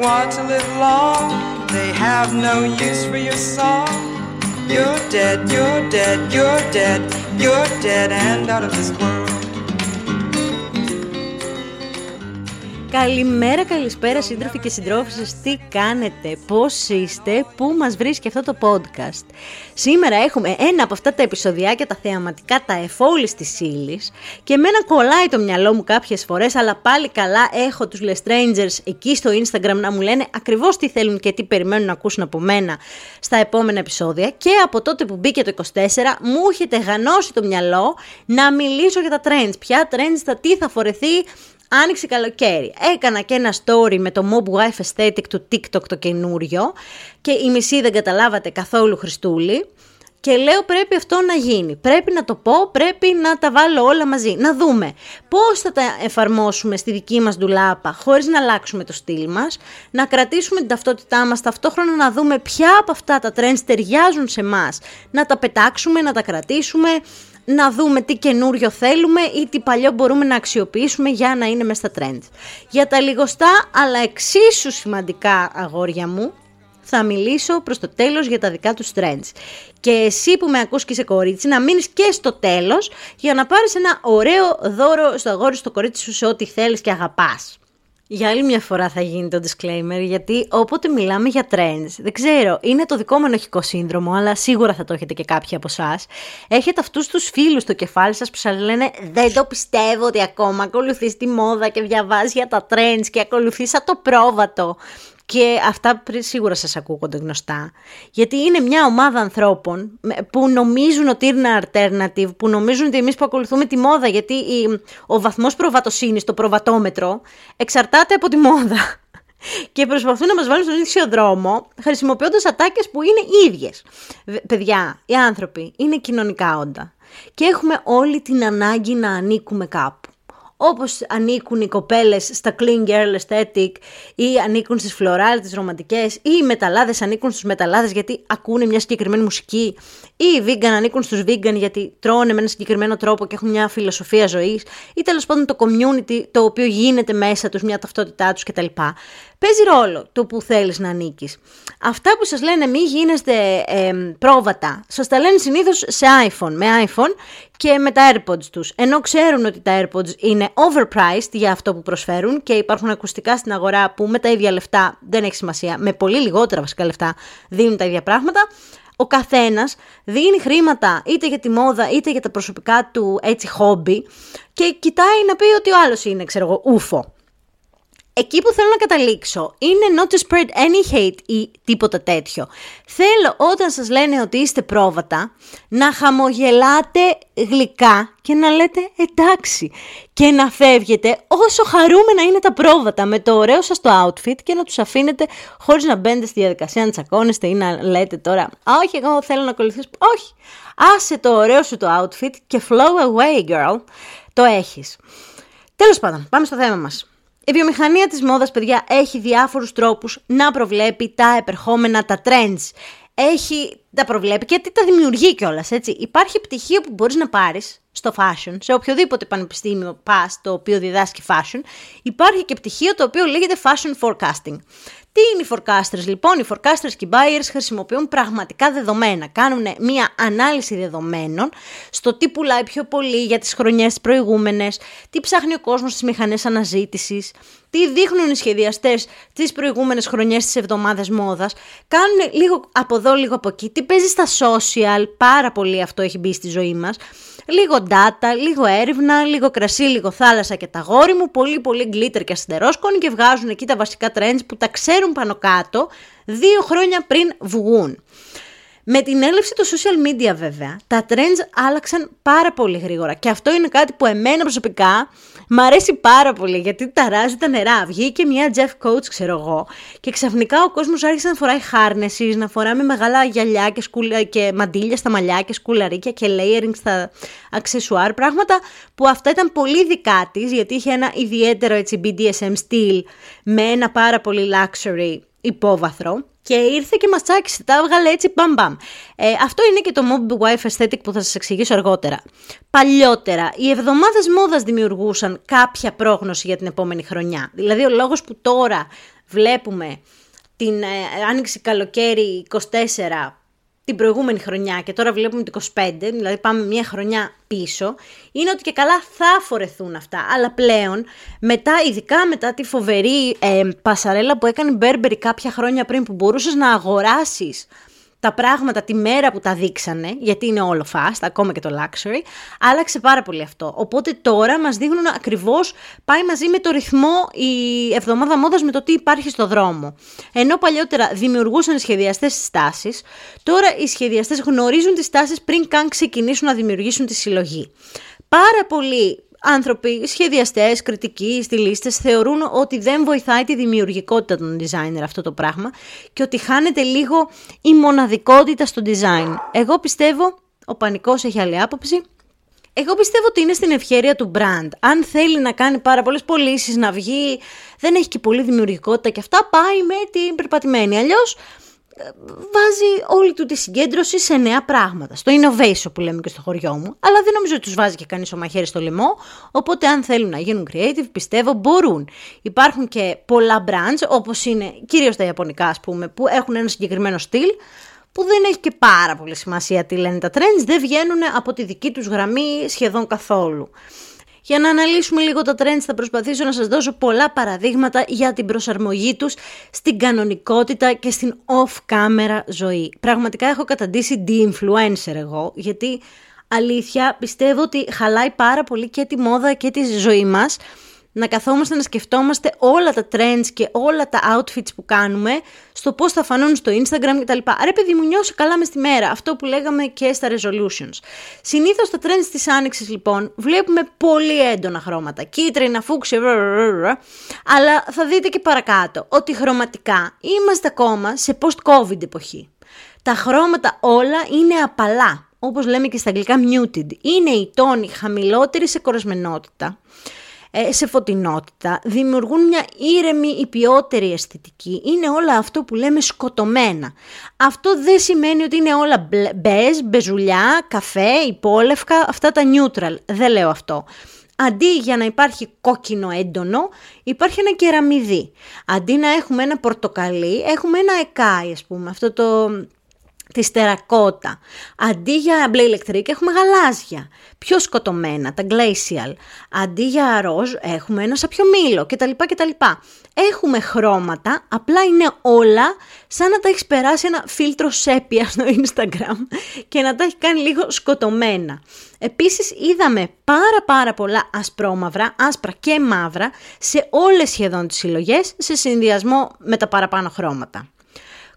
want to live long, they have no use for your song. You're dead, you're dead, you're dead, you're dead and out of this world. Καλημέρα, καλησπέρα σύντροφοι και συντρόφισσες, τι κάνετε, πώς είστε, πού μας βρίσκει αυτό το podcast. Σήμερα έχουμε ένα από αυτά τα επεισοδιάκια, τα θεαματικά, τα εφόλης της ύλης. Και εμένα κολλάει το μυαλό μου κάποιες φορές, αλλά πάλι καλά έχω τους Lestrangers εκεί στο Instagram να μου λένε ακριβώς τι θέλουν και τι περιμένουν να ακούσουν από μένα στα επόμενα επεισόδια. Και από τότε που μπήκε το 24 μου έχετε γανώσει το μυαλό να μιλήσω για τα trends, ποια trends, τα τι θα φορεθεί Άνοιξε καλοκαίρι. Έκανα και ένα story με το Mob Wife Aesthetic του TikTok το καινούριο και η μισή δεν καταλάβατε καθόλου Χριστούλη. Και λέω πρέπει αυτό να γίνει. Πρέπει να το πω, πρέπει να τα βάλω όλα μαζί. Να δούμε πώς θα τα εφαρμόσουμε στη δική μας ντουλάπα χωρίς να αλλάξουμε το στυλ μας. Να κρατήσουμε την ταυτότητά μας, ταυτόχρονα να δούμε ποια από αυτά τα trends ταιριάζουν σε μας. Να τα πετάξουμε, να τα κρατήσουμε, να δούμε τι καινούριο θέλουμε ή τι παλιό μπορούμε να αξιοποιήσουμε για να είναι μέσα στα trends. Για τα λιγοστά αλλά εξίσου σημαντικά αγόρια μου, θα μιλήσω προς το τέλος για τα δικά τους trends. Και εσύ που με ακούς και είσαι κορίτσι, να μείνεις και στο τέλος για να πάρεις ένα ωραίο δώρο στο αγόρι στο κορίτσι σου σε ό,τι θέλεις και αγαπάς. Για άλλη μια φορά θα γίνει το disclaimer, γιατί όποτε μιλάμε για trends, δεν ξέρω, είναι το δικό μου ενοχικό σύνδρομο, αλλά σίγουρα θα το έχετε και κάποιοι από εσάς. Έχετε αυτούς τους φίλους στο κεφάλι σας που σας λένε Δεν το πιστεύω ότι ακόμα ακολουθείς τη μόδα και διαβάζεις για τα trends και ακολουθείς σαν το πρόβατο. Και αυτά σίγουρα σας ακούγονται γνωστά. Γιατί είναι μια ομάδα ανθρώπων που νομίζουν ότι είναι alternative, που νομίζουν ότι εμείς που ακολουθούμε τη μόδα, γιατί ο βαθμός προβατοσύνης, το προβατόμετρο, εξαρτάται από τη μόδα. Και προσπαθούν να μας βάλουν στον ίδιο δρόμο, χρησιμοποιώντας ατάκες που είναι ίδιες. Παιδιά, οι άνθρωποι είναι κοινωνικά όντα. Και έχουμε όλη την ανάγκη να ανήκουμε κάπου όπως ανήκουν οι κοπέλες στα clean girl aesthetic ή ανήκουν στις φλωράλ, τις ρομαντικές ή οι μεταλλάδες ανήκουν στους μεταλλάδες γιατί ακούνε μια συγκεκριμένη μουσική ή οι vegan ανήκουν στους vegan γιατί τρώνε με ένα συγκεκριμένο τρόπο και έχουν μια φιλοσοφία ζωής ή τέλος πάντων το community το οποίο γίνεται μέσα τους, μια ταυτότητά τους κτλ. Παίζει ρόλο το που θέλεις να ανήκεις. Αυτά που σας λένε μη γίνεστε ε, πρόβατα, σας τα λένε συνήθως σε iPhone, με iPhone και με τα AirPods τους. Ενώ ξέρουν ότι τα AirPods είναι overpriced για αυτό που προσφέρουν και υπάρχουν ακουστικά στην αγορά που με τα ίδια λεφτά, δεν έχει σημασία, με πολύ λιγότερα βασικά λεφτά δίνουν τα ίδια πράγματα, ο καθένας δίνει χρήματα είτε για τη μόδα είτε για τα προσωπικά του έτσι χόμπι και κοιτάει να πει ότι ο άλλος είναι, ξέρω εγώ, ούφο εκεί που θέλω να καταλήξω είναι not to spread any hate ή τίποτα τέτοιο. Θέλω όταν σας λένε ότι είστε πρόβατα να χαμογελάτε γλυκά και να λέτε εντάξει και να φεύγετε όσο χαρούμενα είναι τα πρόβατα με το ωραίο σας το outfit και να τους αφήνετε χωρίς να μπαίνετε στη διαδικασία να τσακώνεστε ή να λέτε τώρα όχι εγώ θέλω να ακολουθήσω, όχι άσε το ωραίο σου το outfit και flow away girl, το έχεις. Τέλος πάντων, πάμε στο θέμα μας. Η βιομηχανία της μόδας, παιδιά, έχει διάφορους τρόπους να προβλέπει τα επερχόμενα, τα trends. Έχει, τα προβλέπει και τα δημιουργεί κιόλας, έτσι. Υπάρχει πτυχίο που μπορείς να πάρεις στο fashion, σε οποιοδήποτε πανεπιστήμιο πας το οποίο διδάσκει fashion, υπάρχει και πτυχίο το οποίο λέγεται fashion forecasting. Τι είναι οι forecasters λοιπόν, οι forecasters και οι buyers χρησιμοποιούν πραγματικά δεδομένα, κάνουν μια ανάλυση δεδομένων στο τι πουλάει πιο πολύ για τις χρονιές προηγούμενες, τι ψάχνει ο κόσμος στις μηχανές αναζήτησης, τι δείχνουν οι σχεδιαστές τις προηγούμενες χρονιές της εβδομάδας μόδας, κάνουν λίγο από εδώ, λίγο από εκεί, τι παίζει στα social, πάρα πολύ αυτό έχει μπει στη ζωή μας, λίγο data, λίγο έρευνα, λίγο κρασί, λίγο θάλασσα και τα γόρι μου, πολύ πολύ glitter και αστερόσκονη και βγάζουν εκεί τα βασικά trends που τα ξέρουν πάνω κάτω δύο χρόνια πριν βγουν. Με την έλευση του social media βέβαια, τα trends άλλαξαν πάρα πολύ γρήγορα και αυτό είναι κάτι που εμένα προσωπικά Μ' αρέσει πάρα πολύ γιατί ταράζει τα νερά. Βγήκε μια Jeff Coach, ξέρω εγώ, και ξαφνικά ο κόσμος άρχισε να φοράει χάρνεση, να φοράμε μεγάλα γυαλιά και, σκουλα... και μαντίλια στα μαλλιά και σκουλαρίκια και layering στα αξεσουάρ. Πράγματα που αυτά ήταν πολύ δικά της, γιατί είχε ένα ιδιαίτερο έτσι BDSM στυλ με ένα πάρα πολύ luxury υπόβαθρο. Και ήρθε και μας τσάκισε, τα έβγαλε έτσι μπαμ μπαμ. Ε, αυτό είναι και το Mob Wife Aesthetic που θα σας εξηγήσω αργότερα. Παλιότερα, οι εβδομάδες μόδας δημιουργούσαν κάποια πρόγνωση για την επόμενη χρονιά. Δηλαδή ο λόγος που τώρα βλέπουμε την ε, άνοιξη καλοκαίρι 24 την προηγούμενη χρονιά και τώρα βλέπουμε το 25, δηλαδή πάμε μια χρονιά πίσω, είναι ότι και καλά θα φορεθούν αυτά. Αλλά πλέον, μετά, ειδικά μετά τη φοβερή ε, πασαρέλα που έκανε η Μπέρμπερι κάποια χρόνια πριν, που μπορούσες να αγοράσεις τα πράγματα τη μέρα που τα δείξανε, γιατί είναι όλο fast, ακόμα και το luxury, άλλαξε πάρα πολύ αυτό. Οπότε τώρα μας δείχνουν ακριβώς, πάει μαζί με το ρυθμό η εβδομάδα μόδας με το τι υπάρχει στο δρόμο. Ενώ παλιότερα δημιουργούσαν οι σχεδιαστές τις τάσεις, τώρα οι σχεδιαστές γνωρίζουν τις τάσεις πριν καν ξεκινήσουν να δημιουργήσουν τη συλλογή. Πάρα πολλοί άνθρωποι, σχεδιαστές, κριτικοί, στυλίστε, θεωρούν ότι δεν βοηθάει τη δημιουργικότητα των designer αυτό το πράγμα και ότι χάνεται λίγο η μοναδικότητα στο design. Εγώ πιστεύω, ο πανικός έχει άλλη άποψη, εγώ πιστεύω ότι είναι στην ευχαίρεια του brand. Αν θέλει να κάνει πάρα πολλές πωλήσεις, να βγει, δεν έχει και πολύ δημιουργικότητα και αυτά, πάει με την περπατημένη. Αλλιώς βάζει όλη του τη συγκέντρωση σε νέα πράγματα. Στο innovation που λέμε και στο χωριό μου. Αλλά δεν νομίζω ότι τους βάζει και κανείς ο μαχαίρι στο λαιμό. Οπότε, αν θέλουν να γίνουν creative, πιστεύω μπορούν. Υπάρχουν και πολλά brands, όπως είναι κυρίως τα Ιαπωνικά, ας πούμε, που έχουν ένα συγκεκριμένο στυλ που δεν έχει και πάρα πολύ σημασία τι λένε τα trends, δεν βγαίνουν από τη δική τους γραμμή σχεδόν καθόλου. Για να αναλύσουμε λίγο τα trends θα προσπαθήσω να σας δώσω πολλά παραδείγματα για την προσαρμογή τους στην κανονικότητα και στην off-camera ζωή. Πραγματικά έχω καταντήσει de-influencer εγώ, γιατί αλήθεια πιστεύω ότι χαλάει πάρα πολύ και τη μόδα και τη ζωή μας να καθόμαστε να σκεφτόμαστε όλα τα trends και όλα τα outfits που κάνουμε στο πώς θα φανούν στο Instagram κτλ. Άρα παιδί μου νιώσει καλά μες στη μέρα, αυτό που λέγαμε και στα resolutions. Συνήθως τα trends της άνοιξης λοιπόν βλέπουμε πολύ έντονα χρώματα, κίτρινα, φούξια, αλλά θα δείτε και παρακάτω ότι χρωματικά είμαστε ακόμα σε post-covid εποχή. Τα χρώματα όλα είναι απαλά, όπως λέμε και στα αγγλικά muted. Είναι οι τόνοι χαμηλότεροι σε κορεσμενότητα ε, σε φωτεινότητα, δημιουργούν μια ήρεμη υπιότερη αισθητική. Είναι όλα αυτό που λέμε σκοτωμένα. Αυτό δεν σημαίνει ότι είναι όλα μπεζ, μπεζουλιά, καφέ, υπόλευκα, αυτά τα neutral. Δεν λέω αυτό. Αντί για να υπάρχει κόκκινο έντονο, υπάρχει ένα κεραμιδί. Αντί να έχουμε ένα πορτοκαλί, έχουμε ένα εκάι, ας πούμε, αυτό το τη στερακότα. Αντί για μπλε ηλεκτρικ έχουμε γαλάζια, πιο σκοτωμένα, τα glacial. Αντί για ροζ έχουμε ένα σαπιομήλο κτλ. κτλ. Έχουμε χρώματα, απλά είναι όλα σαν να τα έχεις περάσει ένα φίλτρο σέπια στο Instagram και να τα έχει κάνει λίγο σκοτωμένα. Επίσης είδαμε πάρα πάρα πολλά ασπρόμαυρα, άσπρα και μαύρα σε όλες σχεδόν τις συλλογές σε συνδυασμό με τα παραπάνω χρώματα.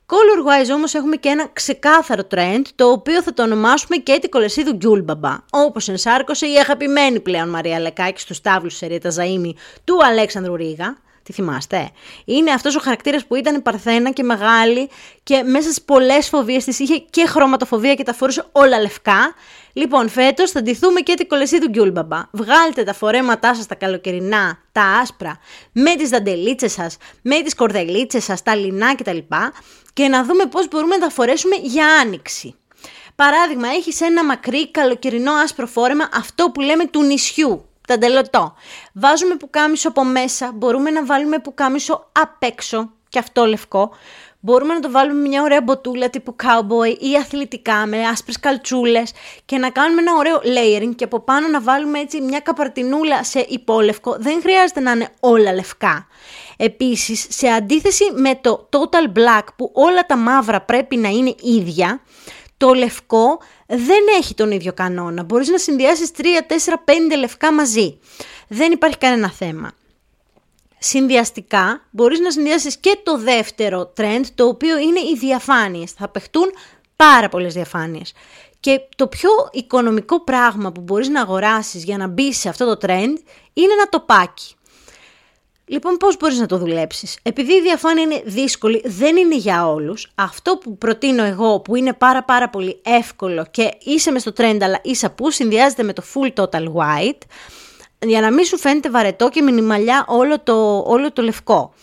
Color wise όμως έχουμε και ένα ξεκάθαρο trend, το οποίο θα το ονομάσουμε και την κολεσίδου Γκιούλμπαμπα, όπως ενσάρκωσε η αγαπημένη πλέον Μαρία Λεκάκη στους τάβλους Σερίτα Ζαΐμι του Αλέξανδρου Ρίγα, τι θυμάστε; Είναι αυτός ο χαρακτήρας που ήταν παρθένα και μεγάλη και μέσα στις πολλές φοβίες της είχε και χρωματοφοβία και τα φορούσε όλα λευκά. Λοιπόν, φέτος θα ντυθούμε και την κολεσί του Γκιούλμπαμπα. Βγάλτε τα φορέματά σας τα καλοκαιρινά, τα άσπρα, με τις δαντελίτσες σας, με τις κορδελίτσες σας, τα λινά κτλ. Και να δούμε πώς μπορούμε να τα φορέσουμε για άνοιξη. Παράδειγμα, έχεις ένα μακρύ καλοκαιρινό άσπρο φόρεμα, αυτό που λέμε του νησιού, ταντελωτό. Βάζουμε πουκάμισο από μέσα, μπορούμε να βάλουμε πουκάμισο απ' έξω, και αυτό λευκό. Μπορούμε να το βάλουμε μια ωραία μποτούλα τύπου cowboy ή αθλητικά με άσπρες καλτσούλες και να κάνουμε ένα ωραίο layering και από πάνω να βάλουμε έτσι μια καπαρτινούλα σε υπόλευκο. Δεν χρειάζεται να είναι όλα λευκά. Επίσης, σε αντίθεση με το total black που όλα τα μαύρα πρέπει να είναι ίδια, το λευκό δεν έχει τον ίδιο κανόνα. Μπορείς να συνδυάσεις 3, 4, 5 λευκά μαζί. Δεν υπάρχει κανένα θέμα. Συνδυαστικά μπορείς να συνδυάσεις και το δεύτερο trend, το οποίο είναι οι διαφάνειες. Θα παιχτούν πάρα πολλές διαφάνειες. Και το πιο οικονομικό πράγμα που μπορείς να αγοράσεις για να μπεις σε αυτό το trend είναι ένα τοπάκι. Λοιπόν, πώς μπορείς να το δουλέψεις; Επειδή η διαφάνεια είναι δύσκολη, δεν είναι για όλους. Αυτό που προτείνω εγώ, που είναι πάρα πάρα πολύ εύκολο και είσαι μες στο trend, αλλά είσαι που συνδυάζεται με το full total white, για να μην σου φαίνεται βαρετό και μινιμαλιά όλο το, όλο το λευκό.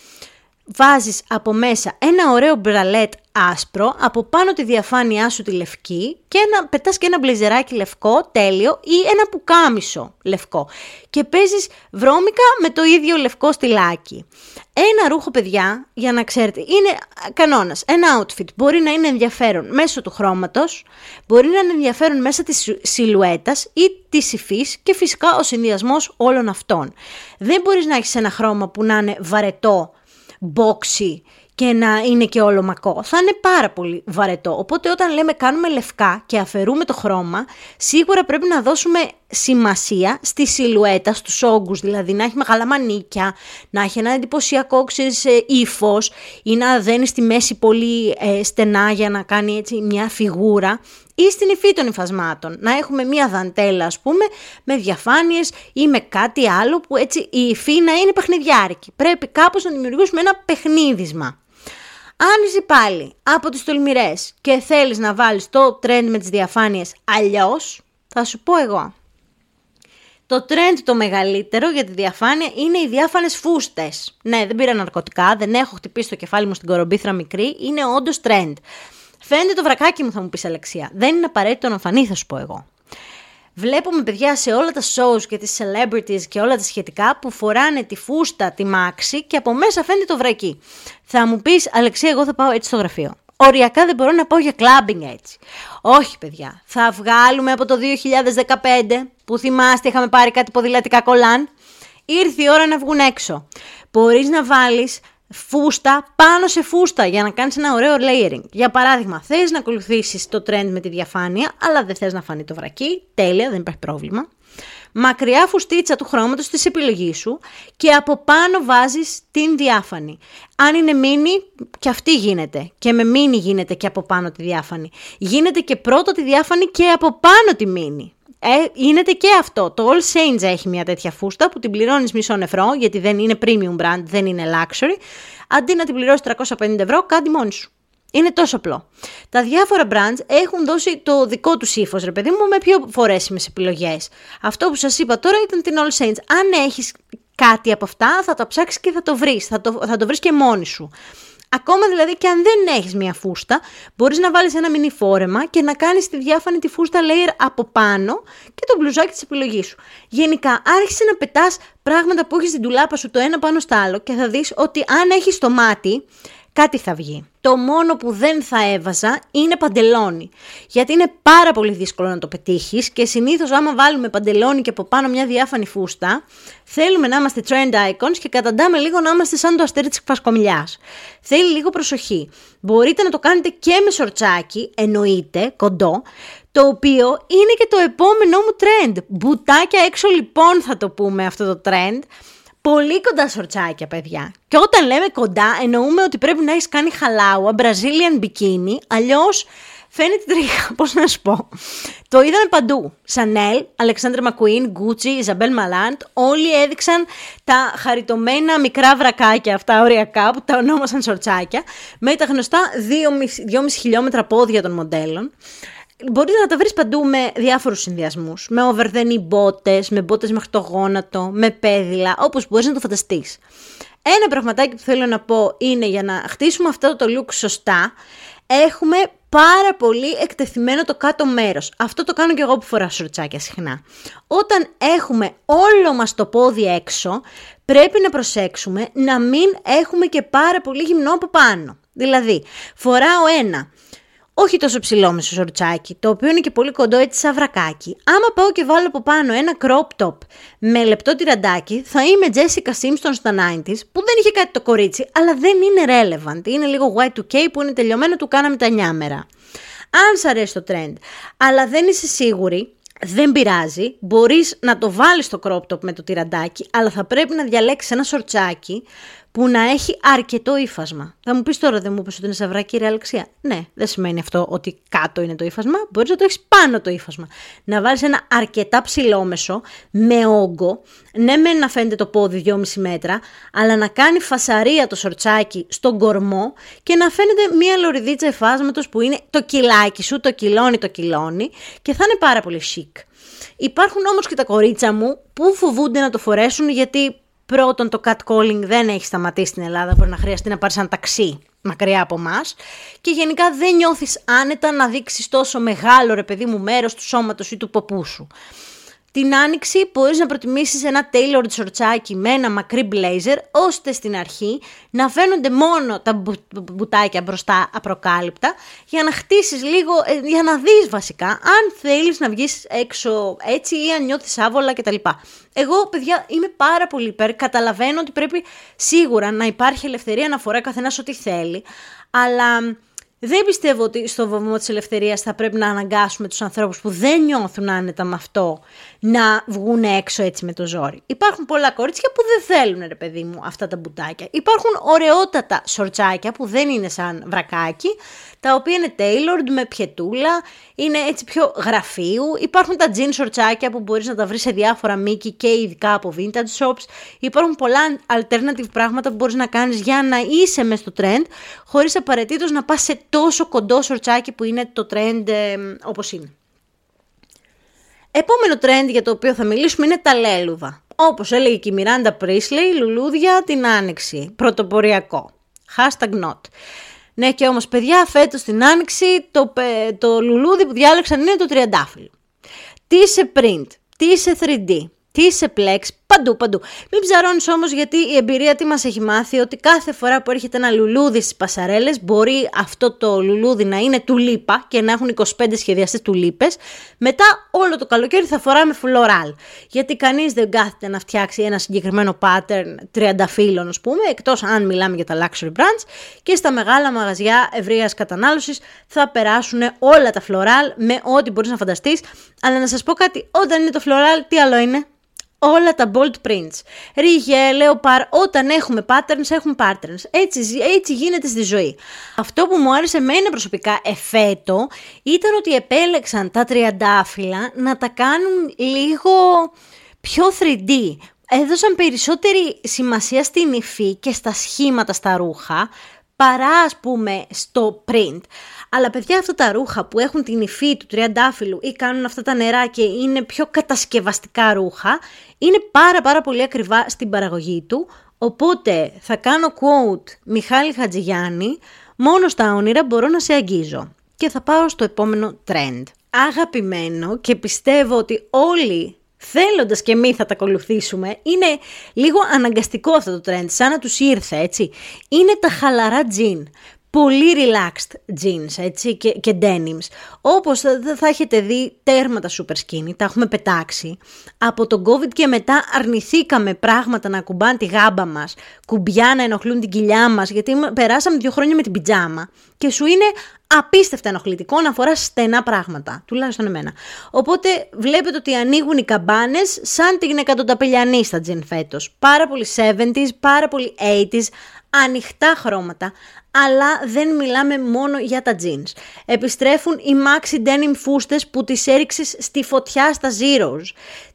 Βάζεις από μέσα ένα ωραίο μπραλέτ άσπρο, από πάνω τη διαφάνειά σου τη λευκή και ένα, πετάς και ένα μπλεζεράκι λευκό τέλειο ή ένα πουκάμισο λευκό και παίζεις βρώμικα με το ίδιο λευκό στυλάκι. Ένα ρούχο, παιδιά, για να ξέρετε, είναι κανόνας. Ένα outfit μπορεί να είναι ενδιαφέρον μέσω του χρώματος, μπορεί να είναι ενδιαφέρον μέσα της σιλουέτας ή της υφής και φυσικά ο συνδυασμός όλων αυτών. Δεν μπορείς να έχεις ένα χρώμα που να είναι βαρετό, boxy και να είναι και όλο μακό. Θα είναι πάρα πολύ βαρετό. Οπότε όταν λέμε κάνουμε λευκά και αφαιρούμε το χρώμα, σίγουρα πρέπει να δώσουμε σημασία στη σιλουέτα, στους όγκους, δηλαδή να έχει μεγάλα μανίκια, να έχει ένα εντυπωσιακό ξέρεις, ε, ύφος ή να δένεις στη μέση πολύ ε, στενά για να κάνει έτσι μια φιγούρα ή στην υφή των υφασμάτων. Να έχουμε μια δαντέλα ας πούμε με διαφάνειες ή με κάτι άλλο που έτσι η υφή να είναι παιχνιδιάρικη. Πρέπει κάπως να δημιουργήσουμε ένα παιχνίδισμα. Αν είσαι πάλι από τις τολμηρές και θέλεις να βάλεις το trend με τις διαφάνειες αλλιώς, θα σου πω εγώ. Το trend το μεγαλύτερο για τη διαφάνεια είναι οι διάφανες φούστες. Ναι, δεν πήρα ναρκωτικά, δεν έχω χτυπήσει το κεφάλι μου στην κορομπήθρα μικρή, είναι όντως trend. Φαίνεται το βρακάκι μου, θα μου πεις Αλεξία. Δεν είναι απαραίτητο να φανεί, θα σου πω εγώ. Βλέπουμε παιδιά σε όλα τα shows και τις celebrities και όλα τα σχετικά που φοράνε τη φούστα, τη μάξι και από μέσα φαίνεται το βρακί. Θα μου πεις, Αλεξία, εγώ θα πάω έτσι στο γραφείο. Οριακά δεν μπορώ να πάω για κλάμπινγκ έτσι. Όχι παιδιά, θα βγάλουμε από το 2015 που θυμάστε είχαμε πάρει κάτι ποδηλατικά κολάν. Ήρθε η ώρα να βγουν έξω. Μπορείς να βάλεις φούστα πάνω σε φούστα για να κάνεις ένα ωραίο layering. Για παράδειγμα, θες να ακολουθήσεις το trend με τη διαφάνεια, αλλά δεν θες να φανεί το βρακί, τέλεια, δεν υπάρχει πρόβλημα. Μακριά φουστίτσα του χρώματος της επιλογής σου και από πάνω βάζεις την διάφανη. Αν είναι μίνι, και αυτή γίνεται. Και με μίνι γίνεται και από πάνω τη διάφανη. Γίνεται και πρώτο τη διάφανη και από πάνω τη μίνι. Ε, γίνεται και αυτό. Το All Saints έχει μια τέτοια φούστα που την πληρώνεις μισό νεφρό, γιατί δεν είναι premium brand, δεν είναι luxury. Αντί να την πληρώσεις 350 ευρώ, κάντε μόνη σου. Είναι τόσο απλό. Τα διάφορα brands έχουν δώσει το δικό τους ύφος, ρε παιδί μου, με πιο φορέσιμες επιλογές. Αυτό που σας είπα τώρα ήταν την All Saints. Αν έχεις κάτι από αυτά, θα το ψάξεις και θα το βρεις. Θα το, θα το βρεις και μόνη σου. Ακόμα δηλαδή και αν δεν έχεις μία φούστα, μπορείς να βάλεις ένα μινι φόρεμα και να κάνεις τη διάφανη τη φούστα layer από πάνω και το μπλουζάκι της επιλογής σου. Γενικά άρχισε να πετάς πράγματα που έχεις στην τουλάπα σου το ένα πάνω στο άλλο και θα δεις ότι αν έχεις το μάτι, κάτι θα βγει. Το μόνο που δεν θα έβαζα είναι παντελόνι. Γιατί είναι πάρα πολύ δύσκολο να το πετύχεις και συνήθως άμα βάλουμε παντελόνι και από πάνω μια διάφανη φούστα, θέλουμε να είμαστε trend icons και καταντάμε λίγο να είμαστε σαν το αστέρι της φασκομιλιάς. Θέλει λίγο προσοχή. Μπορείτε να το κάνετε και με σορτσάκι, εννοείται, κοντό, το οποίο είναι και το επόμενό μου trend. Μπουτάκια έξω λοιπόν θα το πούμε αυτό το trend πολύ κοντά σορτσάκια, παιδιά. Και όταν λέμε κοντά, εννοούμε ότι πρέπει να έχεις κάνει χαλάουα, Brazilian bikini, αλλιώς φαίνεται τρίχα, πώς να σου πω. Το είδαμε παντού. Σανέλ, Αλεξάνδρ Μακουίν, Γκούτσι, Ιζαμπέλ Μαλάντ, όλοι έδειξαν τα χαριτωμένα μικρά βρακάκια αυτά οριακά που τα ονόμασαν σορτσάκια, με τα γνωστά 2,5 χιλιόμετρα πόδια των μοντέλων. Μπορείς να τα βρεις παντού με διάφορους συνδυασμούς. Με overthenny μπότες, με μπότες μέχρι το γόνατο, με πέδιλα, όπως μπορείς να το φανταστείς. Ένα πραγματάκι που θέλω να πω είναι για να χτίσουμε αυτό το look σωστά, έχουμε πάρα πολύ εκτεθειμένο το κάτω μέρος. Αυτό το κάνω και εγώ που φοράω σορτσάκια συχνά. Όταν έχουμε όλο μας το πόδι έξω, πρέπει να προσέξουμε να μην έχουμε και πάρα πολύ γυμνό από πάνω. Δηλαδή, φοράω ένα όχι τόσο ψηλό με σορτσάκι, το οποίο είναι και πολύ κοντό έτσι σαν βρακάκι. Άμα πάω και βάλω από πάνω ένα crop top με λεπτό τυραντάκι, θα είμαι Jessica Simpson στα 90s, που δεν είχε κάτι το κορίτσι, αλλά δεν είναι relevant. Είναι λίγο Y2K που είναι τελειωμένο, του κάναμε τα νιάμερα. Αν σ' αρέσει το trend, αλλά δεν είσαι σίγουρη, δεν πειράζει, μπορείς να το βάλεις το crop top με το τυραντάκι, αλλά θα πρέπει να διαλέξεις ένα σορτσάκι που να έχει αρκετό ύφασμα. Θα μου πεις τώρα, δεν μου πει ότι είναι σαυράκι η Αλεξία. Ναι, δεν σημαίνει αυτό ότι κάτω είναι το ύφασμα. Μπορείς να το έχεις πάνω το ύφασμα. Να βάλεις ένα αρκετά ψηλόμεσο με όγκο. Ναι, με να φαίνεται το πόδι 2,5 μέτρα, αλλά να κάνει φασαρία το σορτσάκι στον κορμό και να φαίνεται μία λωριδίτσα εφάσματο που είναι το κιλάκι σου, το κιλώνει, το κιλώνει και θα είναι πάρα πολύ chic. Υπάρχουν όμως και τα κορίτσα μου που φοβούνται να το φορέσουν γιατί Πρώτον, το catcalling δεν έχει σταματήσει στην Ελλάδα, μπορεί να χρειαστεί να πάρεις ένα ταξί μακριά από εμάς. Και γενικά δεν νιώθεις άνετα να δείξεις τόσο μεγάλο ρε παιδί μου μέρος του σώματος ή του ποπού σου. Την άνοιξη μπορείς να προτιμήσεις ένα tailored σορτσάκι με ένα μακρύ blazer, ώστε στην αρχή να φαίνονται μόνο τα μπουτάκια μπροστά απροκάλυπτα, για να χτίσεις λίγο, ε, για να δεις βασικά, αν θέλεις να βγεις έξω έτσι ή αν νιώθεις άβολα κτλ. Εγώ, παιδιά, είμαι πάρα πολύ υπέρ, καταλαβαίνω ότι πρέπει σίγουρα να υπάρχει ελευθερία να φοράει καθένας ό,τι θέλει, αλλά δεν πιστεύω ότι στο βωμό της ελευθερίας θα πρέπει να αναγκάσουμε τους ανθρώπους που δεν νιώθουν άνετα με αυτό να βγουν έξω έτσι με το ζόρι. Υπάρχουν πολλά κορίτσια που δεν θέλουν ρε παιδί μου αυτά τα μπουτάκια. Υπάρχουν ωραιότατα σορτσάκια που δεν είναι σαν βρακάκι, τα οποία είναι tailored με πιετούλα, είναι έτσι πιο γραφείου. Υπάρχουν τα jean σορτσάκια που μπορείς να τα βρεις σε διάφορα μήκη και ειδικά από vintage shops. Υπάρχουν πολλά alternative πράγματα που μπορείς να κάνεις για να είσαι μες στο trend, χωρίς απαραίτητος να πας σε τόσο κοντό σορτσάκι που είναι το trend ε, όπως είναι. Επόμενο trend για το οποίο θα μιλήσουμε είναι τα λέλουδα. Όπως έλεγε και η Μιράντα Πρίσλεϊ, λουλούδια την άνοιξη. Πρωτοποριακό. Hashtag not. Ναι και όμως παιδιά φέτος την άνοιξη το, το λουλούδι που διάλεξαν είναι το τριαντάφυλλο. Τι σε print, τι σε 3D, τι σε plex, Παντού, παντού. Μην ψαρώνεις όμως, γιατί η εμπειρία τι μας έχει μάθει, ότι κάθε φορά που έρχεται ένα λουλούδι στις πασαρέλες, μπορεί αυτό το λουλούδι να είναι τουλίπα και να έχουν 25 σχεδιαστές τουλίπες. Μετά όλο το καλοκαίρι θα φοράμε φλωράλ. Γιατί κανείς δεν κάθεται να φτιάξει ένα συγκεκριμένο pattern 30 φύλων, ας πούμε, εκτός αν μιλάμε για τα luxury brands. Και στα μεγάλα μαγαζιά ευρείας κατανάλωσης θα περάσουν όλα τα φλωράλ με ό,τι μπορείς να φανταστείς. Αλλά να σας πω κάτι, όταν είναι το φλωράλ, τι άλλο είναι; Όλα τα bold prints. Ρίγε, λέοπαρ, όταν έχουμε patterns, έχουμε patterns. Έτσι, έτσι γίνεται στη ζωή. Αυτό που μου άρεσε εμένα προσωπικά εφέτο ήταν ότι επέλεξαν τα τριαντάφυλλα να τα κάνουν λίγο πιο 3D. Έδωσαν περισσότερη σημασία στην υφή και στα σχήματα στα ρούχα παρά ας πούμε στο print. Αλλά παιδιά αυτά τα ρούχα που έχουν την υφή του τριαντάφυλλου ή κάνουν αυτά τα νερά και είναι πιο κατασκευαστικά ρούχα, είναι πάρα πάρα πολύ ακριβά στην παραγωγή του. Οπότε θα κάνω quote Μιχάλη Χατζηγιάννη, μόνο στα όνειρα μπορώ να σε αγγίζω. Και θα πάω στο επόμενο trend. Αγαπημένο και πιστεύω ότι όλοι θέλοντας και εμείς θα τα ακολουθήσουμε, είναι λίγο αναγκαστικό αυτό το trend, σαν να τους ήρθε, έτσι. Είναι τα χαλαρά τζιν πολύ relaxed jeans έτσι, και, και denims. Όπως θα, θα έχετε δει τέρματα super skinny, τα έχουμε πετάξει. Από τον COVID και μετά αρνηθήκαμε πράγματα να κουμπάνε τη γάμπα μας, κουμπιά να ενοχλούν την κοιλιά μας, γιατί περάσαμε δύο χρόνια με την πιτζάμα και σου είναι απίστευτα ενοχλητικό να φοράς στενά πράγματα, τουλάχιστον εμένα. Οπότε βλέπετε ότι ανοίγουν οι καμπάνες σαν την εκατονταπελιανή στα τζιν φέτος. Πάρα πολύ 70s, πάρα πολύ 80s, ανοιχτά χρώματα, αλλά δεν μιλάμε μόνο για τα jeans. Επιστρέφουν οι maxi denim φούστες που τις έριξες στη φωτιά στα Zeros.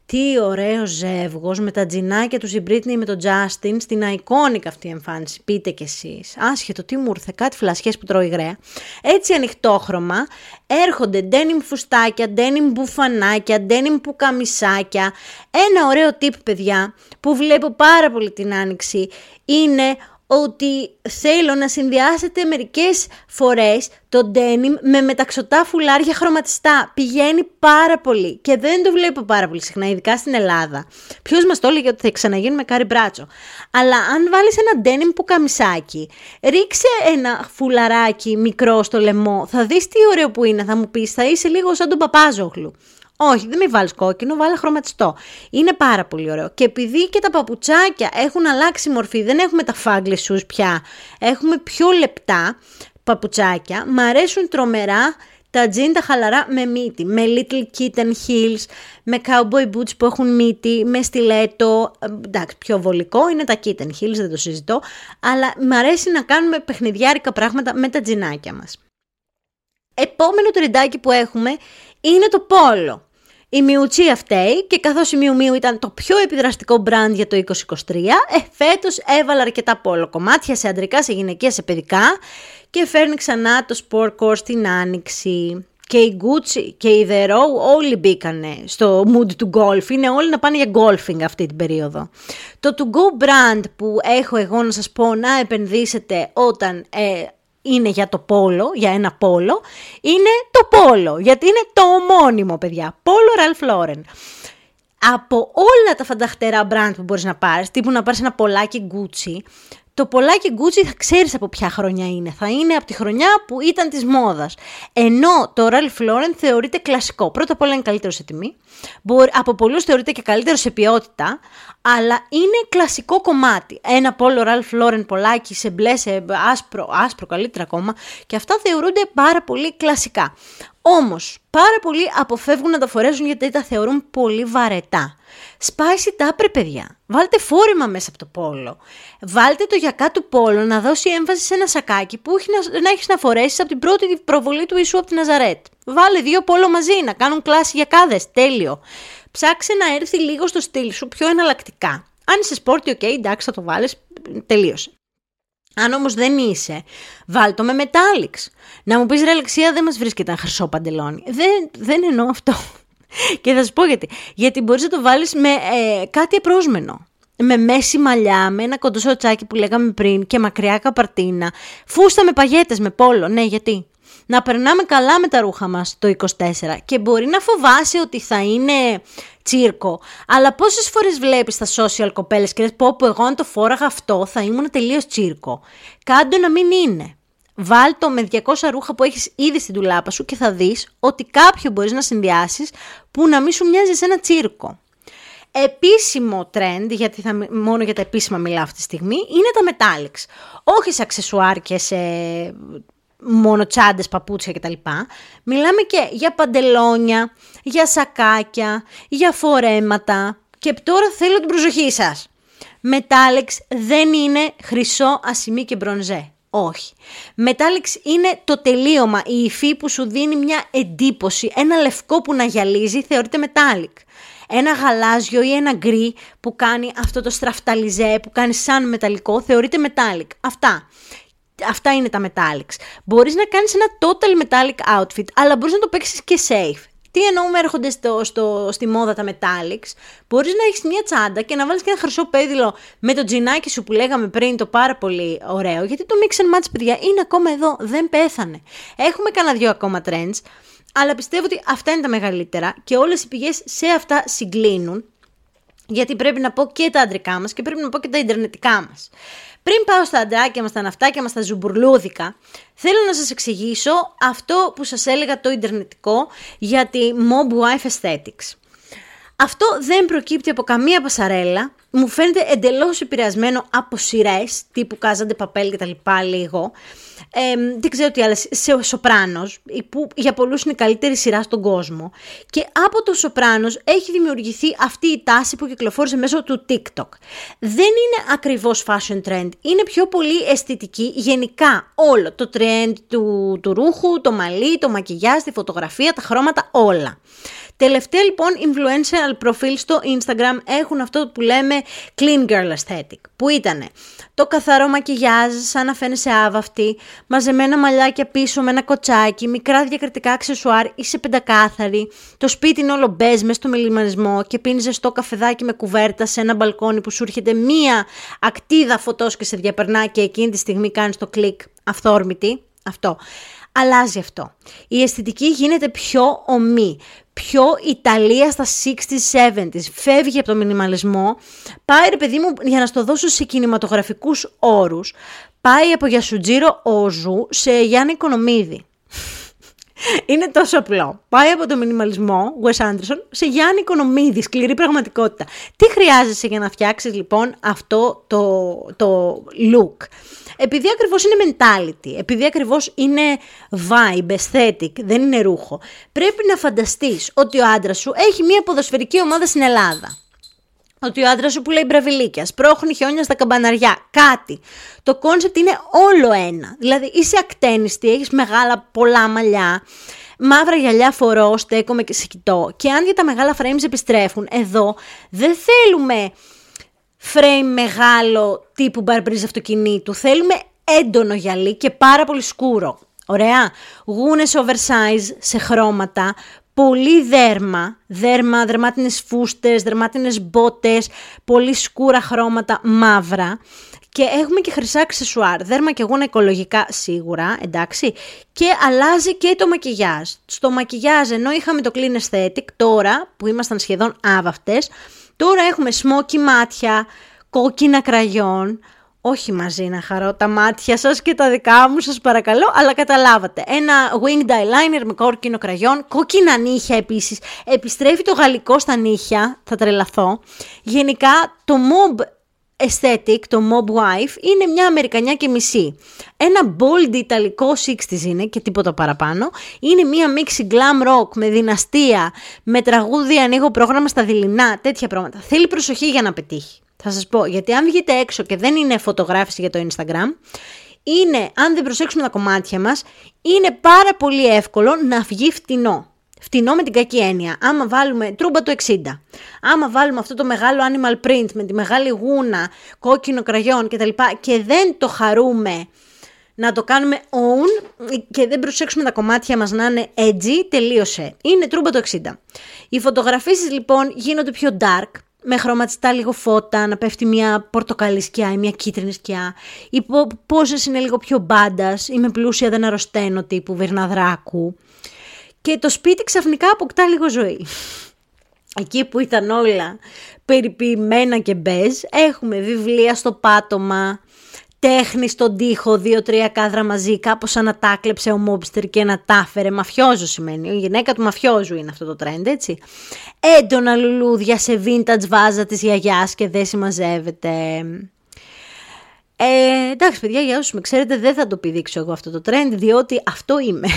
Τι ωραίο ζεύγος με τα τζινάκια του η Britney με τον Justin στην iconic αυτή εμφάνιση. Πείτε κι εσείς. Άσχετο τι μου ήρθε, κάτι φλασιές που τρώει γραία. Έτσι ανοιχτόχρωμα έρχονται denim φουστάκια, denim μπουφανάκια, denim πουκαμισάκια. Ένα ωραίο τύπ παιδιά που βλέπω πάρα πολύ την άνοιξη είναι ότι θέλω να συνδυάσετε μερικές φορές το denim με μεταξωτά φουλάρια χρωματιστά. Πηγαίνει πάρα πολύ και δεν το βλέπω πάρα πολύ συχνά, ειδικά στην Ελλάδα. Ποιος μας το έλεγε ότι θα ξαναγίνουμε κάρι μπράτσο. Αλλά αν βάλεις ένα denim που καμισάκι, ρίξε ένα φουλαράκι μικρό στο λαιμό, θα δεις τι ωραίο που είναι, θα μου πεις, θα είσαι λίγο σαν τον παπάζοχλου. Όχι, δεν με βάλεις κόκκινο, βάλε χρωματιστό. Είναι πάρα πολύ ωραίο. Και επειδή και τα παπουτσάκια έχουν αλλάξει μορφή, δεν έχουμε τα φάγκλε σου πια, έχουμε πιο λεπτά παπουτσάκια, μ' αρέσουν τρομερά τα τζιν τα χαλαρά με μύτη, με little kitten heels, με cowboy boots που έχουν μύτη, με στιλέτο, εντάξει πιο βολικό είναι τα kitten heels, δεν το συζητώ, αλλά μ' αρέσει να κάνουμε παιχνιδιάρικα πράγματα με τα τζινάκια μας. Επόμενο τριντάκι που έχουμε είναι το πόλο. Η Μιουτσία φταίει και καθώς η Μιου Μιου ήταν το πιο επιδραστικό brand για το 2023, ε, φέτος έβαλε αρκετά πόλο κομμάτια σε αντρικά, σε γυναικεία, σε παιδικά και φέρνει ξανά το sport core στην άνοιξη. Και η Gucci και η The Row όλοι μπήκανε στο mood του golf. Είναι όλοι να πάνε για golfing αυτή την περίοδο. Το to go brand που έχω εγώ να σας πω να επενδύσετε όταν ε, είναι για το πόλο, για ένα πόλο, είναι το πόλο, γιατί είναι το ομώνυμο, παιδιά. Πόλο Ralph Lauren. από όλα τα φανταχτερά brand που μπορείς να πάρεις, τύπου να πάρεις ένα πολλάκι Gucci, το πολλάκι Gucci θα ξέρεις από ποια χρονιά είναι. Θα είναι από τη χρονιά που ήταν της μόδας. Ενώ το Ralph Lauren θεωρείται κλασικό. Πρώτα απ' όλα είναι καλύτερο σε τιμή. από πολλούς θεωρείται και καλύτερο σε ποιότητα. Αλλά είναι κλασικό κομμάτι. Ένα πόλο Ralph Lauren πολλάκι σε μπλε, σε άσπρο, άσπρο καλύτερα ακόμα. Και αυτά θεωρούνται πάρα πολύ κλασικά. Όμως, πάρα πολλοί αποφεύγουν να τα φορέσουν γιατί τα θεωρούν πολύ βαρετά. Σπάιση τα άπρε, παιδιά. Βάλτε φόρεμα μέσα από το πόλο. Βάλτε το γιακά του πόλο να δώσει έμφαση σε ένα σακάκι που έχει να, να έχεις να φορέσεις από την πρώτη προβολή του Ιησού από την Ναζαρέτ. Βάλε δύο πόλο μαζί να κάνουν κλάση γιακάδες. Τέλειο. Ψάξε να έρθει λίγο στο στυλ σου πιο εναλλακτικά. Αν είσαι sporty, OK, okay, εντάξει, θα το βάλεις. Τελείωσε. Αν όμως δεν είσαι, βάλ το με metallics. Να μου πεις ρε Αλεξία δεν μας βρίσκεται ένα χρυσό παντελόνι. Δεν, δεν εννοώ αυτό. Και θα σου πω γιατί. Γιατί μπορείς να το βάλεις με ε, κάτι απρόσμενο. Με messy μαλλιά, με ένα κοντό σορτσάκι που λέγαμε πριν και μακριά καπαρντίνα. Φούστα με παγιέτες, με πόλο. Ναι, γιατί να περνάμε καλά με τα ρούχα μας το 24 και μπορεί να φοβάσαι ότι θα είναι τσίρκο, αλλά πόσες φορές βλέπεις τα social κοπέλες και λες πω πω εγώ αν το φόραγα αυτό θα ήμουν τελείως τσίρκο. Κάντο να μην είναι. Βάλ το με 200 ρούχα που έχεις ήδη στην τουλάπα σου και θα δεις ότι κάποιο μπορείς να συνδυάσεις που να μην σου μοιάζει σε ένα τσίρκο. Επίσημο trend, γιατί θα, μόνο για τα επίσημα μιλάω αυτή τη στιγμή, είναι τα metallics. Όχι σε αξεσουάρ και σε μόνο τσάντε, παπούτσια κτλ. Μιλάμε και για παντελόνια, για σακάκια, για φορέματα. Και τώρα θέλω την προσοχή σας. Μετάλεξ δεν είναι χρυσό, ασημή και μπρονζέ. Όχι. Μετάλεξ είναι το τελείωμα, η υφή που σου δίνει μια εντύπωση. Ένα λευκό που να γυαλίζει θεωρείται μετάλλικ. Ένα γαλάζιο ή ένα γκρι που κάνει αυτό το στραφταλιζέ, που κάνει σαν μεταλλικό, θεωρείται metallic. Αυτά. Αυτά είναι τα metallics. Μπορείς να κάνεις ένα total metallic outfit, αλλά μπορείς να το παίξεις και safe. Τι εννοούμε έρχονται στο, στο, στη μόδα τα metallics; Μπορείς να έχεις μια τσάντα και να βάλεις και ένα χρυσό πέδιλο με το τζινάκι σου που λέγαμε πριν το πάρα πολύ ωραίο. Γιατί το mix and match παιδιά είναι ακόμα εδώ, δεν πέθανε. Έχουμε κανένα δυο ακόμα trends, αλλά πιστεύω ότι αυτά είναι τα μεγαλύτερα και όλες οι πηγές σε αυτά συγκλίνουν. Γιατί πρέπει να πω και τα αντρικά μας και πρέπει να πω και τα ιντερνετικά μας. Πριν πάω στα αντράκια μας, στα ναυτάκια μας, στα ζουμπουρλούδικα, θέλω να σας εξηγήσω αυτό που σας έλεγα το ιντερνετικό για τη Mob Wife Aesthetics. Αυτό δεν προκύπτει από καμία πασαρέλα, μου φαίνεται εντελώς επηρεασμένο από σειρές τύπου Κάζαντε Παπέλ και τα λοιπά λίγο, ε, δεν ξέρω τι άλλες, σε Σοπράνος, που για πολλούς είναι η καλύτερη σειρά στον κόσμο. Και από το Σοπράνος έχει δημιουργηθεί αυτή η τάση που κυκλοφόρησε μέσω του TikTok. Δεν είναι ακριβώς fashion trend, είναι πιο πολύ αισθητική γενικά όλο. Το trend του, του ρούχου, το μαλλί, το μακιγιάζ, τη φωτογραφία, τα χρώματα, όλα. Τελευταία λοιπόν influential profile στο Instagram έχουν αυτό που λέμε clean girl aesthetic, που ήταν το καθαρό μακιγιάζ σαν να φαίνεσαι άβαυτη, μαζεμένα μαλλιάκια πίσω με ένα κοτσάκι, μικρά διακριτικά αξεσουάρ, είσαι πεντακάθαρη, το σπίτι είναι όλο μπες μέσα στο μιλιμανισμό και πίνει ζεστό καφεδάκι με κουβέρτα σε ένα μπαλκόνι που σου έρχεται μία ακτίδα φωτός και σε διαπερνά και εκείνη τη στιγμή κάνεις το κλικ αυθόρμητη. Αυτό αλλάζει αυτό. Η αισθητική γίνεται πιο ομή, πιο Ιταλία στα 60s, 70s. Φεύγει από το μινιμαλισμό, πάει ρε παιδί μου για να στο δώσω σε κινηματογραφικούς όρους, πάει από Γιασουτζίρο Όζου σε Γιάννη Οικονομίδη. Είναι τόσο απλό. Πάει από το μινιμαλισμό, Wes Anderson, σε Γιάννη Οικονομίδη, σκληρή πραγματικότητα. Τι χρειάζεσαι για να φτιάξεις λοιπόν αυτό το, το look; Επειδή ακριβώς είναι mentality, επειδή ακριβώς είναι vibe, aesthetic, δεν είναι ρούχο, πρέπει να φανταστείς ότι ο άντρας σου έχει μια ποδοσφαιρική ομάδα στην Ελλάδα. Ότι ο άντρας σου πουλάει μπραβιλίκια, σπρώχνει χιόνια στα καμπαναριά, κάτι. Το concept είναι όλο ένα. Δηλαδή είσαι ακτένιστη, έχεις μεγάλα πολλά μαλλιά, μαύρα γυαλιά φορώ, στέκομαι και σε κοιτώ. Και αν για τα μεγάλα frames επιστρέφουν, εδώ δεν θέλουμε frame μεγάλο τύπου μπαρμπρίζ αυτοκινήτου. Θέλουμε έντονο γυαλί και πάρα πολύ σκούρο. Ωραία. Γούνες oversize σε χρώματα, πολύ δέρμα, δέρμα, δερμάτινες φούστες, δερμάτινες μπότες, πολύ σκούρα χρώματα μαύρα Και έχουμε και χρυσά αξεσουάρ. Δέρμα και γούνα οικολογικά σίγουρα, εντάξει. Και αλλάζει και το μακιγιάζ. Στο μακιγιάζ, ενώ είχαμε το clean aesthetic, τώρα που ήμασταν σχεδόν άβαυτες, τώρα έχουμε smoky μάτια, κόκκινα κραγιόν, όχι μαζί να χαρώ τα μάτια σας και τα δικά μου σας παρακαλώ, αλλά καταλάβατε. Ένα winged eyeliner με κόκκινο κραγιόν, κόκκινα νύχια επίσης, επιστρέφει το γαλλικό στα νύχια, θα τρελαθώ. Γενικά το mob aesthetic, το mob wife, είναι μια Αμερικανιά και μισή. Ένα bold ιταλικό 60's είναι και τίποτα παραπάνω. Είναι μια μίξη glam rock με δυναστεία, με τραγούδι ανοίγω πρόγραμμα στα δειλινά, τέτοια πράγματα. Θέλει προσοχή για να πετύχει. Θα σας πω, γιατί αν βγείτε έξω και δεν είναι φωτογράφηση για το Instagram, είναι, αν δεν προσέξουμε τα κομμάτια μας, είναι πάρα πολύ εύκολο να βγει φτηνό. Φτηνό με την κακή έννοια. Άμα βάλουμε τρούμπα το 60, άμα βάλουμε αυτό το μεγάλο animal print με τη μεγάλη γούνα, κόκκινο κραγιόν κτλ. και δεν το χαρούμε να το κάνουμε own και δεν προσέξουμε τα κομμάτια μας να είναι edgy, τελείωσε. Είναι τρούμπα το 60. Οι φωτογραφίσεις λοιπόν γίνονται πιο dark, με χρωματιστά λίγο φώτα, να πέφτει μια πορτοκαλί σκιά ή μια κίτρινη σκιά. Οι πόσες είναι λίγο πιο μπάντας ή με πλούσια δεν αρρωσταίνω τύπου Βερναδράκου. Και το σπίτι ξαφνικά αποκτά λίγο ζωή. Εκεί που ήταν όλα περιποιημένα και μπέζ, έχουμε βιβλία στο πάτωμα, τέχνης στον τοίχο, δύο-τρία κάδρα μαζί, κάπως σαν να τα κλέψε ο μόμπστερ και να τα έφερε. Μαφιόζος σημαίνει, η γυναίκα του μαφιόζου είναι αυτό το trend, έτσι. Έντονα λουλούδια σε vintage βάζα της γιαγιάς και δεν συμμαζεύεται. Ε, εντάξει παιδιά, για όσους με ξέρετε δεν θα το πηδήξω εγώ αυτό το trend, διότι αυτό είμαι.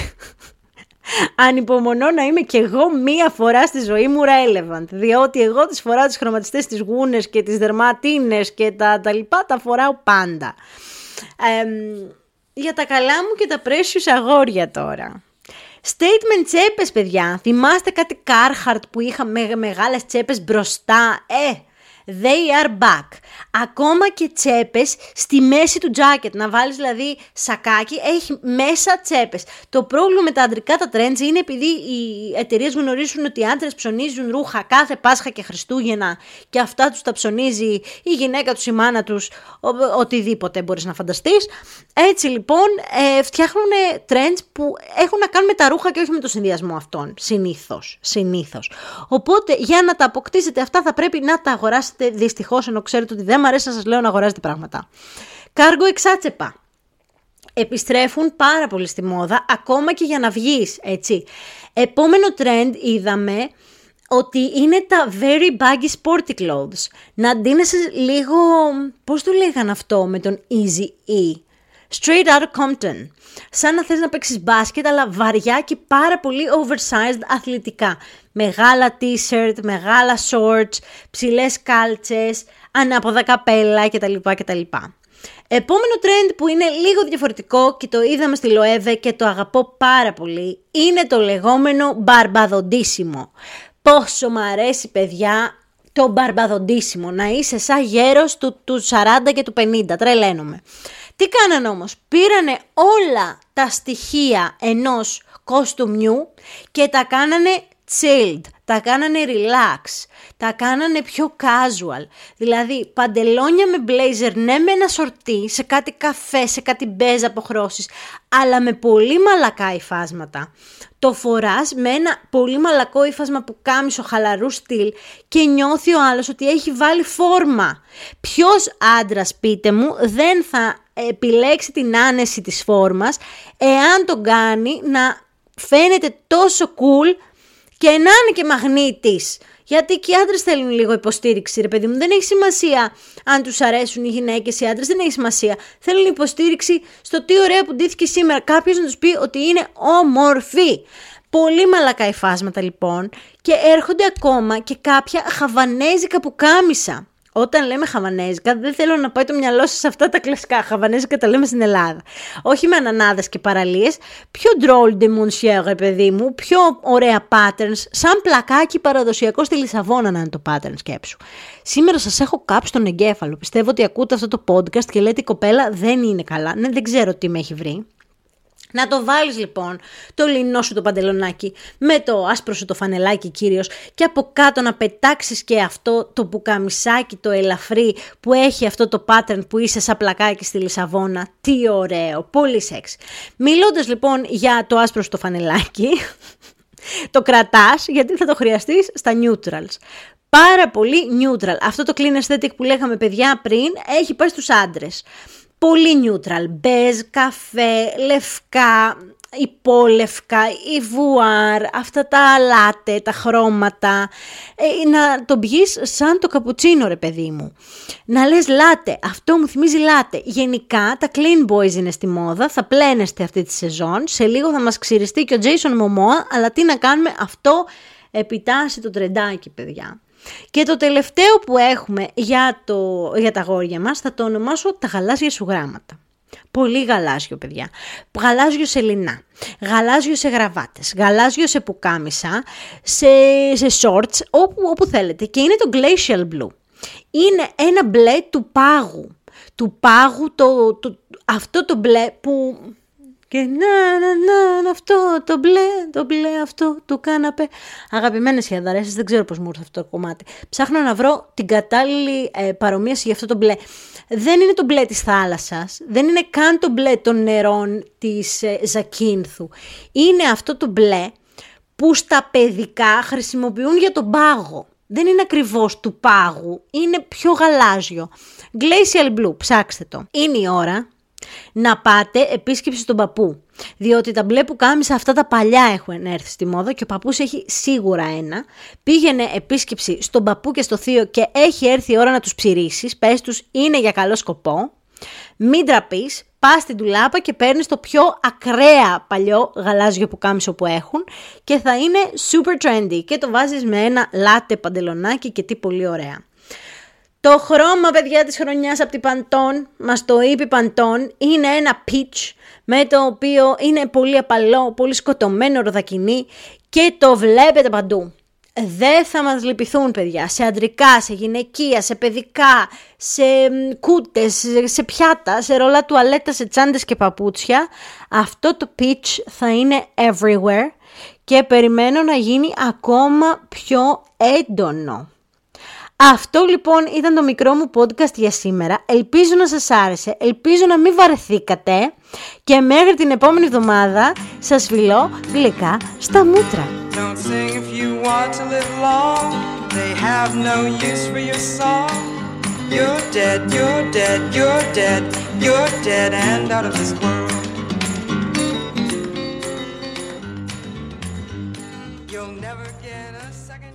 Ανυπομονώ να είμαι κι εγώ μία φορά στη ζωή μου relevant. Διότι εγώ τις φοράω τις χρωματιστές, τις γούνες και τις δερματίνες και τα, τα λοιπά τα φοράω πάντα. για τα καλά μου και τα πρέσιους αγόρια τώρα. Statement τσέπες παιδιά. Θυμάστε κάτι Carhartt που είχα με μεγάλες τσέπες μπροστά; Ε, They are back. Ακόμα και τσέπες στη μέση του jacket. Να βάλεις δηλαδή σακάκι, έχει μέσα τσέπες. Το πρόβλημα με τα αντρικά τα trends είναι επειδή οι εταιρείες γνωρίζουν ότι οι άντρες ψωνίζουν ρούχα κάθε Πάσχα και Χριστούγεννα και αυτά τους τα ψωνίζει η γυναίκα τους, η μάνα τους, οτιδήποτε μπορείς να φανταστείς. Έτσι λοιπόν ε, φτιάχνουν trends που έχουν να κάνουν με τα ρούχα και όχι με το συνδυασμό αυτών. Συνήθως. Συνήθως. Οπότε για να τα αποκτήσετε αυτά θα πρέπει να τα αγοράσετε δυστυχώς, ενώ ξέρετε ότι δεν μου αρέσει να σας λέω να αγοράζετε πράγματα. Κάργο εξάτσεπα. Επιστρέφουν πάρα πολύ στη μόδα, ακόμα και για να βγεις, έτσι. Επόμενο trend είδαμε ότι είναι τα very baggy sporty clothes. Να ντύνεσαι λίγο, πώς το λέγαν αυτό με τον Easy E. Straight out of Compton. Σαν να θες να παίξεις μπάσκετ, αλλά βαριά και πάρα πολύ oversized αθλητικά. Μεγάλα t-shirt, μεγάλα shorts, ψηλές κάλτσες, ανάποδα καπέλα κτλ. κτλ. Επόμενο trend που είναι λίγο διαφορετικό και το είδαμε στη Λοέβε και το αγαπώ πάρα πολύ είναι το λεγόμενο μπαρμπαδοντήσιμο. Πόσο μου αρέσει παιδιά το μπαρμπαδοντήσιμο, να είσαι σαν γέρος του, του 40 και του 50, τρελαίνομαι. Τι κάνανε όμως, πήρανε όλα τα στοιχεία ενός κοστούμιου και τα κάνανε chilled, τα κάνανε relax, τα κάνανε πιο casual. Δηλαδή παντελόνια με blazer, ναι με ένα σορτί, σε κάτι καφέ, σε κάτι μπέζ αποχρώσεις, αλλά με πολύ μαλακά υφάσματα. Το φοράς με ένα πολύ μαλακό υφάσμα που κάμισο χαλαρού στυλ και νιώθει ο άλλος ότι έχει βάλει φόρμα. Ποιος άντρας πείτε μου δεν θα επιλέξει την άνεση της φόρμας εάν τον κάνει να φαίνεται τόσο cool και να είναι και μαγνήτης. Γιατί και οι άντρες θέλουν λίγο υποστήριξη, ρε παιδί μου. Δεν έχει σημασία αν τους αρέσουν οι γυναίκες, οι άντρες. Δεν έχει σημασία. Θέλουν υποστήριξη στο τι ωραία που ντύθηκε σήμερα. Κάποιος να τους πει ότι είναι όμορφη. Πολύ μαλακά υφάσματα λοιπόν και έρχονται ακόμα και κάποια χαβανέζικα που κάμισα. Όταν λέμε χαβανέζικα, δεν θέλω να πάει το μυαλό σας σε αυτά τα κλασικά. Χαβανέζικα τα λέμε στην Ελλάδα. Όχι με ανανάδες και παραλίες. Πιο drôle de monsieur, παιδί μου. Πιο ωραία patterns. Σαν πλακάκι παραδοσιακό στη Λισαβόνα να είναι το pattern σκέψου. Σήμερα σας έχω κάψει τον εγκέφαλο. Πιστεύω ότι ακούτε αυτό το podcast και λέτε η κοπέλα δεν είναι καλά. Ναι, δεν ξέρω τι με έχει βρει. Να το βάλεις λοιπόν το λινό σου το παντελονάκι με το άσπρο σου το φανελάκι κύριος και από κάτω να πετάξεις και αυτό το πουκαμισάκι το ελαφρύ που έχει αυτό το pattern που είσαι σαν πλακάκι στη Λισαβόνα. Τι ωραίο, πολύ σεξ. Μιλώντας λοιπόν για το άσπρο σου το φανελάκι, το κρατάς γιατί θα το χρειαστείς στα neutrals. Πάρα πολύ neutral. Αυτό το clean aesthetic που λέγαμε παιδιά πριν έχει πάει στους άντρες πολύ neutral, μπέζ, καφέ, λευκά, υπόλευκα, η βουάρ, αυτά τα λάτε, τα χρώματα, ε, να το πιείς σαν το καπουτσίνο ρε παιδί μου. Να λες λάτε, αυτό μου θυμίζει λάτε. Γενικά τα clean boys είναι στη μόδα, θα πλένεστε αυτή τη σεζόν, σε λίγο θα μας ξυριστεί και ο Jason Momoa, αλλά τι να κάνουμε, αυτό επιτάσσει το τρεντάκι παιδιά. Και το τελευταίο που έχουμε για, το, για τα γόρια μας θα το ονομάσω τα γαλάζια σου γράμματα. Πολύ γαλάζιο, παιδιά. Γαλάζιο σε λινά, γαλάζιο σε γραβάτες, γαλάζιο σε πουκάμισα, σε, σε shorts, όπου, όπου θέλετε. Και είναι το glacial blue. Είναι ένα μπλε του πάγου. Του πάγου, το, το, αυτό το μπλε που και να, να, να, αυτό, το μπλε, το μπλε αυτό, του κάναπε. Αγαπημένες χεδαρέσεις, δεν ξέρω πώς μου ήρθε αυτό το κομμάτι. Ψάχνω να βρω την κατάλληλη ε, παρομοίαση για αυτό το μπλε. Δεν είναι το μπλε της θάλασσας, δεν είναι καν το μπλε των νερών της ε, Ζακίνθου. Είναι αυτό το μπλε που στα παιδικά χρησιμοποιούν για τον πάγο. Δεν είναι ακριβώς του πάγου, είναι πιο γαλάζιο. Glacial Blue, ψάξτε το. Είναι η ώρα να πάτε επίσκεψη στον παππού. Διότι τα μπλε που κάμισα αυτά τα παλιά έχουν έρθει στη μόδα και ο παππούς έχει σίγουρα ένα. Πήγαινε επίσκεψη στον παππού και στο θείο και έχει έρθει η ώρα να τους ψηρίσεις. Πες τους είναι για καλό σκοπό. Μην τραπείς, πας στην τουλάπα και παίρνεις το πιο ακραία παλιό γαλάζιο που κάμισο που έχουν και θα είναι super trendy και το βάζεις με ένα λάτε παντελονάκι και τι πολύ ωραία. Το χρώμα, παιδιά, της χρονιάς από την Παντών, μας το είπε η Παντών, είναι ένα peach με το οποίο είναι πολύ απαλό, πολύ σκοτωμένο ροδακινή και το βλέπετε παντού. Δεν θα μας λυπηθούν παιδιά, σε αντρικά, σε γυναικεία, σε παιδικά, σε κούτες, σε πιάτα, σε ρολά τουαλέτα, σε τσάντες και παπούτσια. Αυτό το peach θα είναι everywhere και περιμένω να γίνει ακόμα πιο έντονο. Αυτό λοιπόν ήταν το μικρό μου podcast για σήμερα. Ελπίζω να σας άρεσε, ελπίζω να μην βαρεθήκατε και μέχρι την επόμενη εβδομάδα σας φιλώ γλυκά στα μούτρα. You're dead, you're dead, you're dead, you're dead and out of this world.